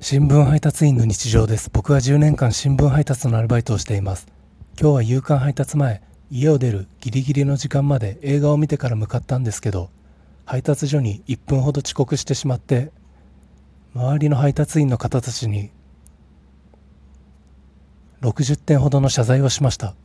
新聞配達員の日常です。僕は10年間新聞配達のアルバイトをしています。今日は夕刊配達前、家を出るギリギリの時間まで映画を見てから向かったんですけど、配達所に1分ほど遅刻してしまって、周りの配達員の方たちに60点ほどの謝罪をしました。